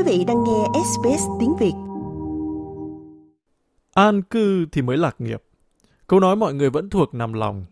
Quý vị đang nghe SBS tiếng Việt. An cư thì mới lạc nghiệp. Câu nói mọi người vẫn thuộc nằm lòng.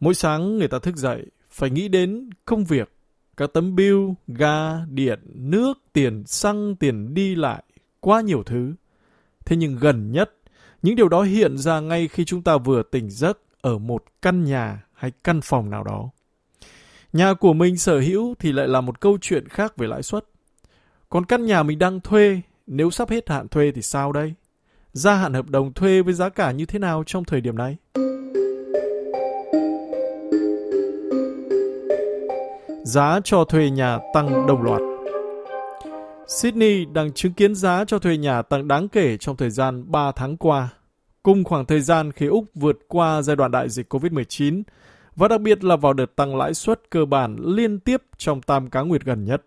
Mỗi sáng người ta thức dậy, phải nghĩ đến công việc, các tấm bill, ga, điện, nước, tiền xăng, tiền đi lại, quá nhiều thứ. Thế nhưng gần nhất, những điều đó hiện ra ngay khi chúng ta vừa tỉnh giấc ở một căn nhà hay căn phòng nào đó. Nhà của mình sở hữu thì lại là một câu chuyện khác về lãi suất. Còn căn nhà mình đang thuê, nếu sắp hết hạn thuê thì sao đây? Gia hạn hợp đồng thuê với giá cả như thế nào trong thời điểm này? Giá cho thuê nhà tăng đồng loạt. Sydney đang chứng kiến giá cho thuê nhà tăng đáng kể trong thời gian 3 tháng qua, cùng khoảng thời gian khi Úc vượt qua giai đoạn đại dịch COVID-19 và đặc biệt là vào đợt tăng lãi suất cơ bản liên tiếp trong tam cá nguyệt gần nhất.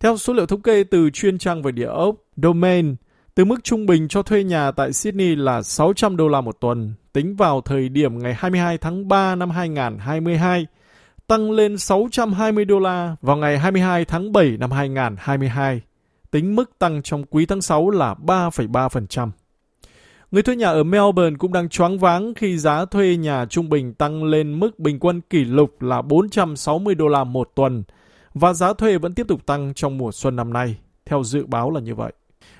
Theo số liệu thống kê từ chuyên trang về địa ốc Domain, từ mức trung bình cho thuê nhà tại Sydney là 600 đô la một tuần, tính vào thời điểm ngày 22 tháng 3 năm 2022, tăng lên 620 đô la vào ngày 22 tháng 7 năm 2022. Tính mức tăng trong quý tháng 6 là 3,3%. Người thuê nhà ở Melbourne cũng đang choáng váng khi giá thuê nhà trung bình tăng lên mức bình quân kỷ lục là 460 đô la một tuần và giá thuê vẫn tiếp tục tăng trong mùa xuân năm nay, theo dự báo là như vậy.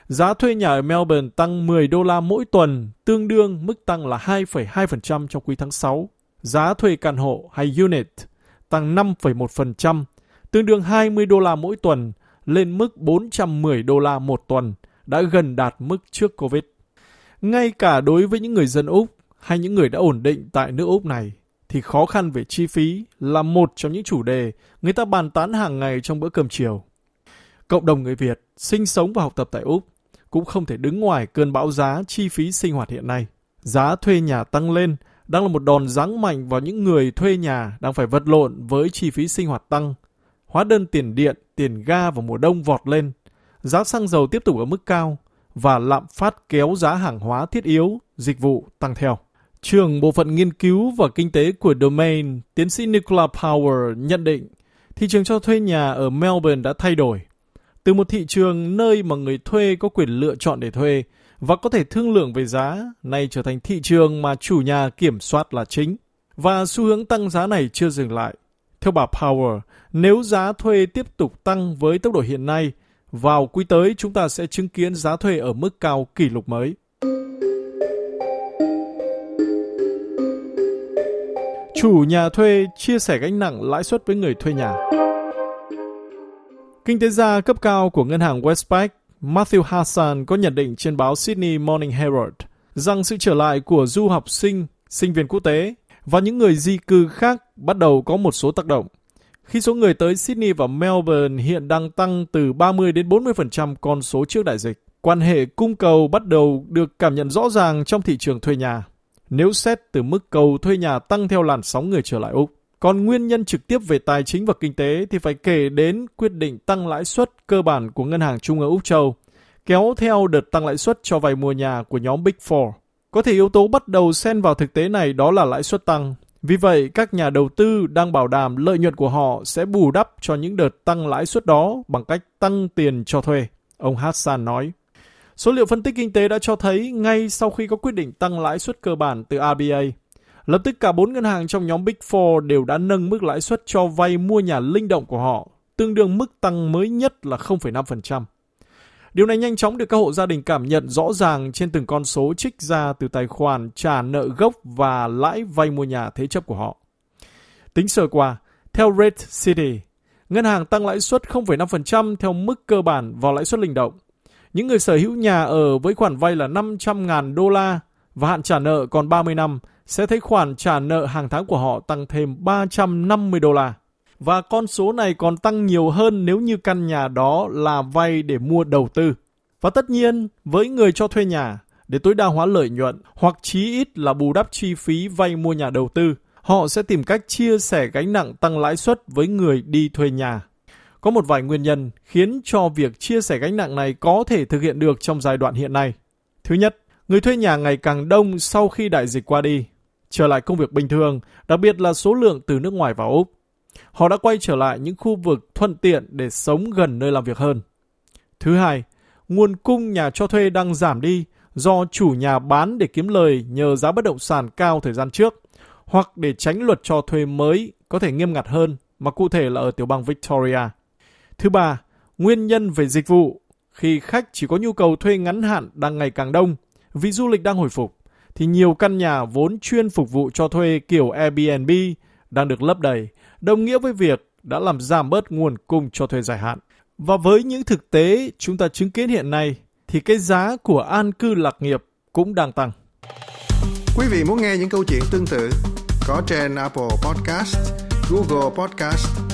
Giá thuê nhà ở Melbourne tăng 10 đô la mỗi tuần, tương đương mức tăng là 2,2% trong quý tháng 6. Giá thuê căn hộ hay unit tăng 5,1%, tương đương 20 đô la mỗi tuần, lên mức 410 đô la một tuần, đã gần đạt mức trước Covid. Ngay cả đối với những người dân Úc hay những người đã ổn định tại nước Úc này, thì khó khăn về chi phí là một trong những chủ đề người ta bàn tán hàng ngày trong bữa cơm chiều. Cộng đồng người Việt sinh sống và học tập tại Úc cũng không thể đứng ngoài cơn bão giá chi phí sinh hoạt hiện nay. Giá thuê nhà tăng lên đang là một đòn giáng mạnh vào những người thuê nhà đang phải vật lộn với chi phí sinh hoạt tăng. Hóa đơn tiền điện, tiền ga vào mùa đông vọt lên. Giá xăng dầu tiếp tục ở mức cao và lạm phát kéo giá hàng hóa thiết yếu, dịch vụ tăng theo. Trưởng Bộ phận Nghiên cứu và Kinh tế của Domain, tiến sĩ Nicola Power nhận định thị trường cho thuê nhà ở Melbourne đã thay đổi. Từ một thị trường nơi mà người thuê có quyền lựa chọn để thuê và có thể thương lượng về giá, nay trở thành thị trường mà chủ nhà kiểm soát là chính. Và xu hướng tăng giá này chưa dừng lại. Theo bà Power, nếu giá thuê tiếp tục tăng với tốc độ hiện nay, vào quý tới chúng ta sẽ chứng kiến giá thuê ở mức cao kỷ lục mới. Chủ nhà thuê chia sẻ gánh nặng lãi suất với người thuê nhà. Kinh tế gia cấp cao của ngân hàng Westpac, Matthew Hassan có nhận định trên báo Sydney Morning Herald rằng sự trở lại của du học sinh, sinh viên quốc tế và những người di cư khác bắt đầu có một số tác động. Khi số người tới Sydney và Melbourne hiện đang tăng từ 30 đến 40% con số trước đại dịch, quan hệ cung cầu bắt đầu được cảm nhận rõ ràng trong thị trường thuê nhà nếu xét từ mức cầu thuê nhà tăng theo làn sóng người trở lại Úc. Còn nguyên nhân trực tiếp về tài chính và kinh tế thì phải kể đến quyết định tăng lãi suất cơ bản của Ngân hàng Trung ương Úc Châu, kéo theo đợt tăng lãi suất cho vay mua nhà của nhóm Big Four. Có thể yếu tố bắt đầu xen vào thực tế này đó là lãi suất tăng. Vì vậy, các nhà đầu tư đang bảo đảm lợi nhuận của họ sẽ bù đắp cho những đợt tăng lãi suất đó bằng cách tăng tiền cho thuê, ông Hassan nói. Số liệu phân tích kinh tế đã cho thấy ngay sau khi có quyết định tăng lãi suất cơ bản từ RBA, lập tức cả bốn ngân hàng trong nhóm Big Four đều đã nâng mức lãi suất cho vay mua nhà linh động của họ, tương đương mức tăng mới nhất là 0,5%. Điều này nhanh chóng được các hộ gia đình cảm nhận rõ ràng trên từng con số trích ra từ tài khoản trả nợ gốc và lãi vay mua nhà thế chấp của họ. Tính sơ qua, theo Red City, ngân hàng tăng lãi suất 0,5% theo mức cơ bản vào lãi suất linh động những người sở hữu nhà ở với khoản vay là 500.000 đô la và hạn trả nợ còn 30 năm sẽ thấy khoản trả nợ hàng tháng của họ tăng thêm 350 đô la. Và con số này còn tăng nhiều hơn nếu như căn nhà đó là vay để mua đầu tư. Và tất nhiên, với người cho thuê nhà, để tối đa hóa lợi nhuận hoặc chí ít là bù đắp chi phí vay mua nhà đầu tư, họ sẽ tìm cách chia sẻ gánh nặng tăng lãi suất với người đi thuê nhà. Có một vài nguyên nhân khiến cho việc chia sẻ gánh nặng này có thể thực hiện được trong giai đoạn hiện nay. Thứ nhất, người thuê nhà ngày càng đông sau khi đại dịch qua đi, trở lại công việc bình thường, đặc biệt là số lượng từ nước ngoài vào Úc. Họ đã quay trở lại những khu vực thuận tiện để sống gần nơi làm việc hơn. Thứ hai, nguồn cung nhà cho thuê đang giảm đi do chủ nhà bán để kiếm lời nhờ giá bất động sản cao thời gian trước, hoặc để tránh luật cho thuê mới có thể nghiêm ngặt hơn, mà cụ thể là ở tiểu bang Victoria. Thứ ba, nguyên nhân về dịch vụ. Khi khách chỉ có nhu cầu thuê ngắn hạn đang ngày càng đông, vì du lịch đang hồi phục, thì nhiều căn nhà vốn chuyên phục vụ cho thuê kiểu Airbnb đang được lấp đầy, đồng nghĩa với việc đã làm giảm bớt nguồn cung cho thuê dài hạn. Và với những thực tế chúng ta chứng kiến hiện nay, thì cái giá của an cư lạc nghiệp cũng đang tăng. Quý vị muốn nghe những câu chuyện tương tự có trên Apple Podcast, Google Podcast,